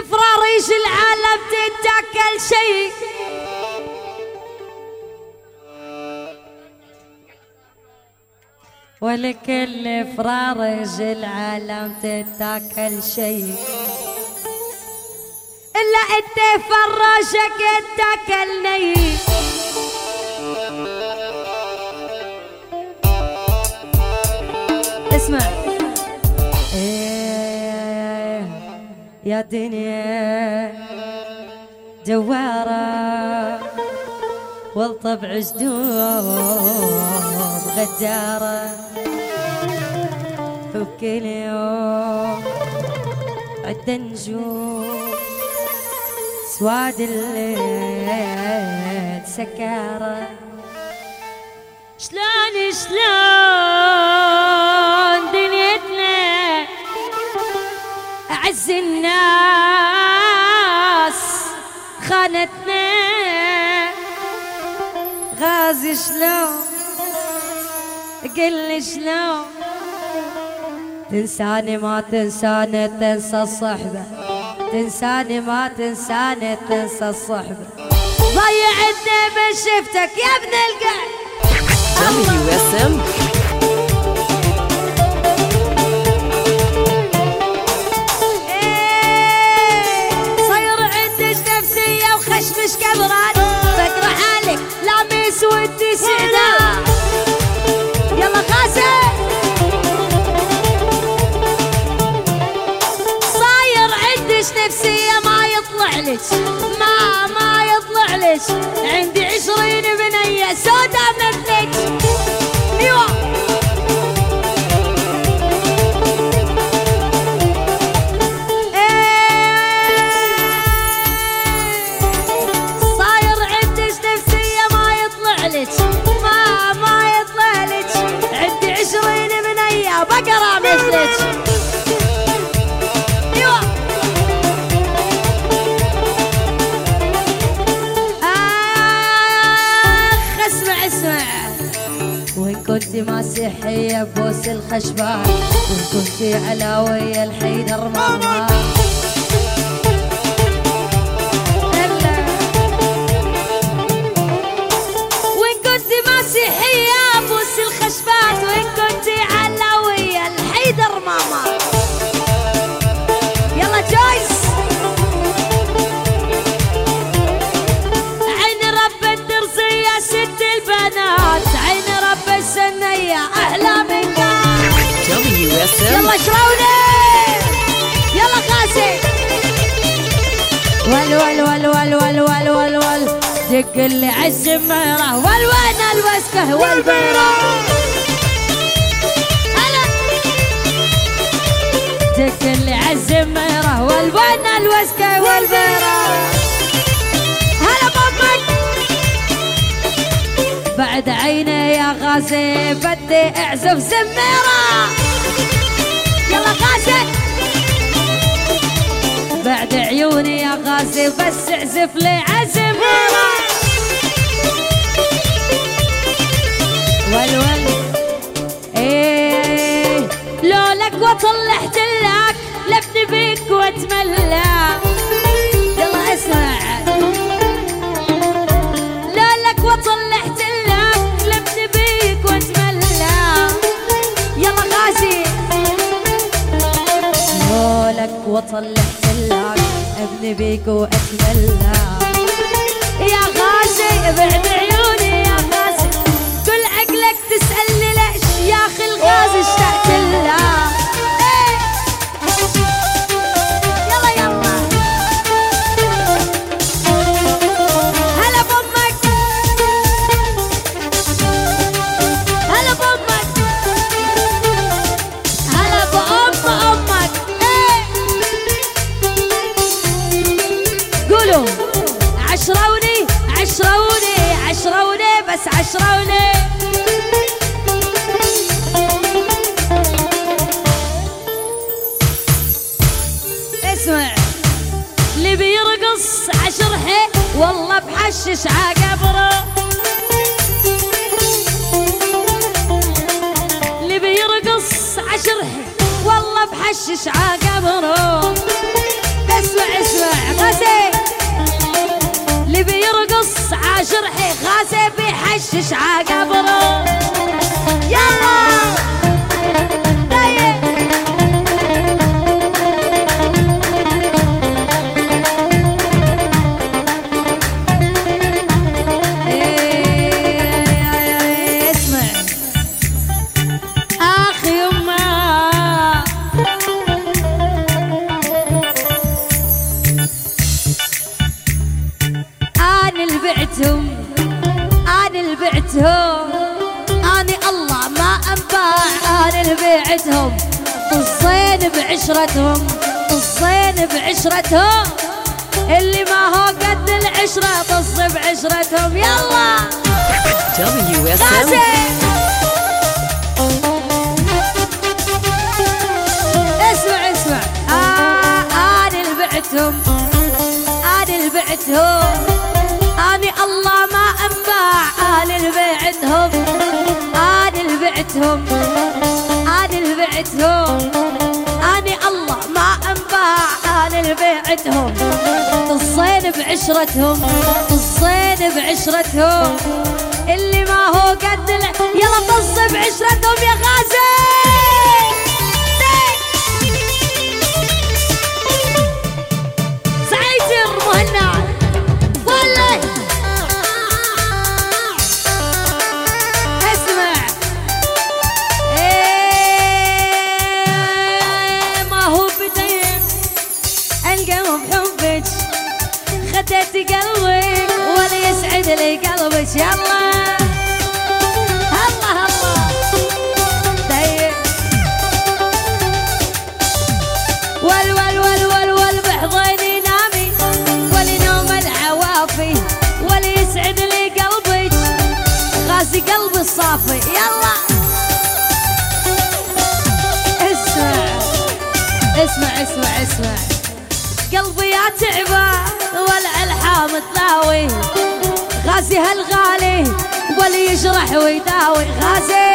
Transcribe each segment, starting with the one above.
الفراريش العالم تتاكل شيء. ولكل فرارج العالم تتاكل شيء. إلا أنت فراشك تاكلني اسمع. يا دنيا جوارة والطبع جدود غجارة وبكل يوم عد نجوم سواد الليل سكارة. شلون شلون أعز الناس. خانتنا. غازي شلون؟ قل شلون؟ تنساني ما تنساني تنسى الصحبة. تنساني ما تنساني تنسى الصحبة. ضيعتني من شفتك يا ابن القعد نفسية ما يطلع لك. ما ما يطلع لك. عندي عشرين بنية سودا مثلك أيوه صاير عندك نفسية ما يطلع لك. تحية بوس الخشبة وكنتي على ويا الحيدر ماما. WSM يلا قاسي ول ول ول ول ول ول ول ول دق اللي عز الميرة والوين الوسكة؟ والبيرة هلا. دق اللي عز الميرة والوين الوسكة؟ والبيرة هلا بامك بعد عيني يا غازي بدي اعزف زميرة. غازي. بعد عيوني يا غازي بس اعزف لي عزميرة والول. إيه لولك وطلعت لك لفني بيك واتملى. صلحت اللعب أبني بيك واتملع بس عشروني اسمع اللي بيرقص عشر حي والله بحشش عقبره اللي بيرقص عشر حي والله بحشش عقبره اسمع اللي بيرقص عاشر جرحي غازي بيحشش عقبره يلا! بعتهم طزين بعشرتهم طزين بعشرتهم. اللي ما هو قد العشرة طز بعشرتهم. يلا. WSM. اسمع اسمع. آه أنا اللي بعتهم أنا اللي بعتهم آني الله ما أنباع. أنا اللي بعتهم أنا اللي بعتهم اللي بعتهم اني الله ما انباع أنا اللي بعتهم طصين بعشرتهم طصين بعشرتهم. اللي ما هو قد يلا طص بعشرتهم يا غازي! يلا. الله الله دايق ول بحضني نامي. ولنوم العوافي. وليسعد لي قلبك غازي قلبي الصافي يلا. اسمع. اسمع اسمع اسمع. قلبي يا تعبان والألحام تلاوي. غازي هالغالي ولي يجرح ويداوي غازي.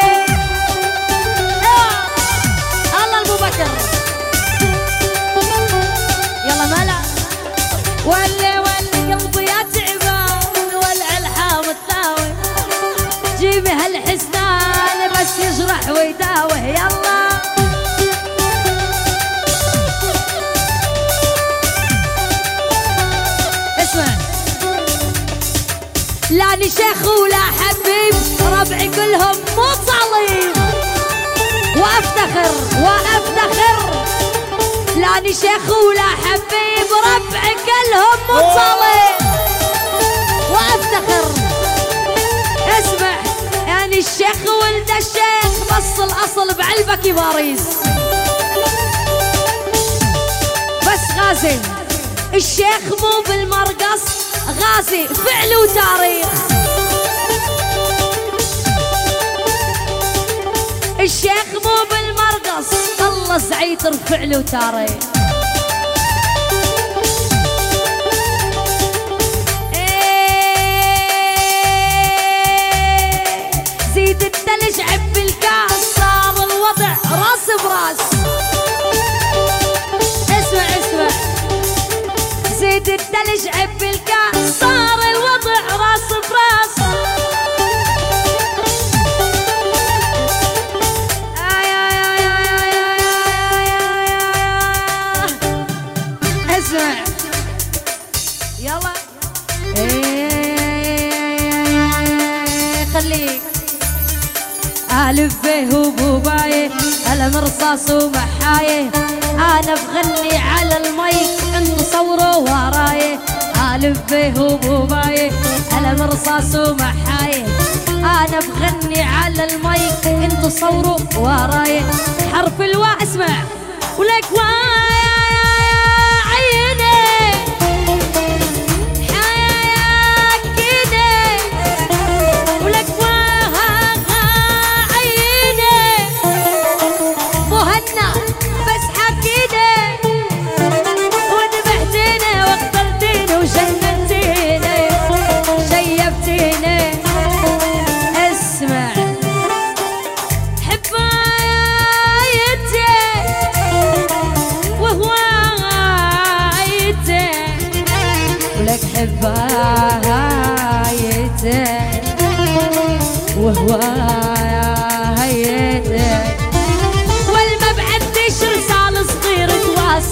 لا ني شيخ ولا حبيب ربعي كلهم مو صليب وأفتخر وأفتخر. لا ني شيخ ولا حبيب ربعي كلهم مو صليب وأفتخر. اسمع يعني الشيخ ولد الشيخ بس الأصل بعلبك يباريس بس غازي الشيخ مو بالمرقص. غازي فعل وتاريخ. الشيخ مو بالمرقص الله زعيتر فعل وتاريخ. إيه، زيد عب الكاس صار الوضع راس براس. اسمع اسمع. زيد التلج عب الكاس بيه وبوبايه قلم مرصاص ومحايه. أنا بغني على المايك انت صوره وراي ألف بيه وبوبايه قلم مرصاص ومحايه. أنا بغني على المايك انت صوروا وراي حرف الوا اسمع. ولك وين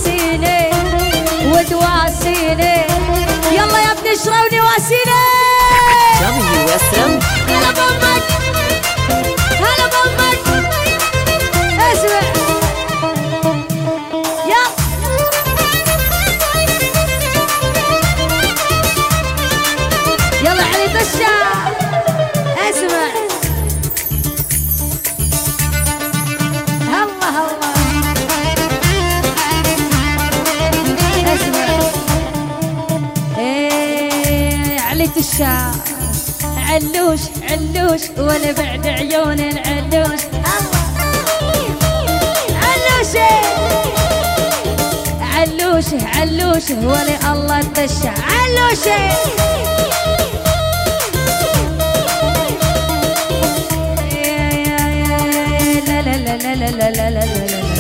ونواسيني وتواسيني يلا يا ابن شراوني واسيني يا وسم يلا بامك علوش علوش وأنا بعد عيون العلوش علوش علوش علوش ولي الله لا لا لا لا لا لا لا لا لا لا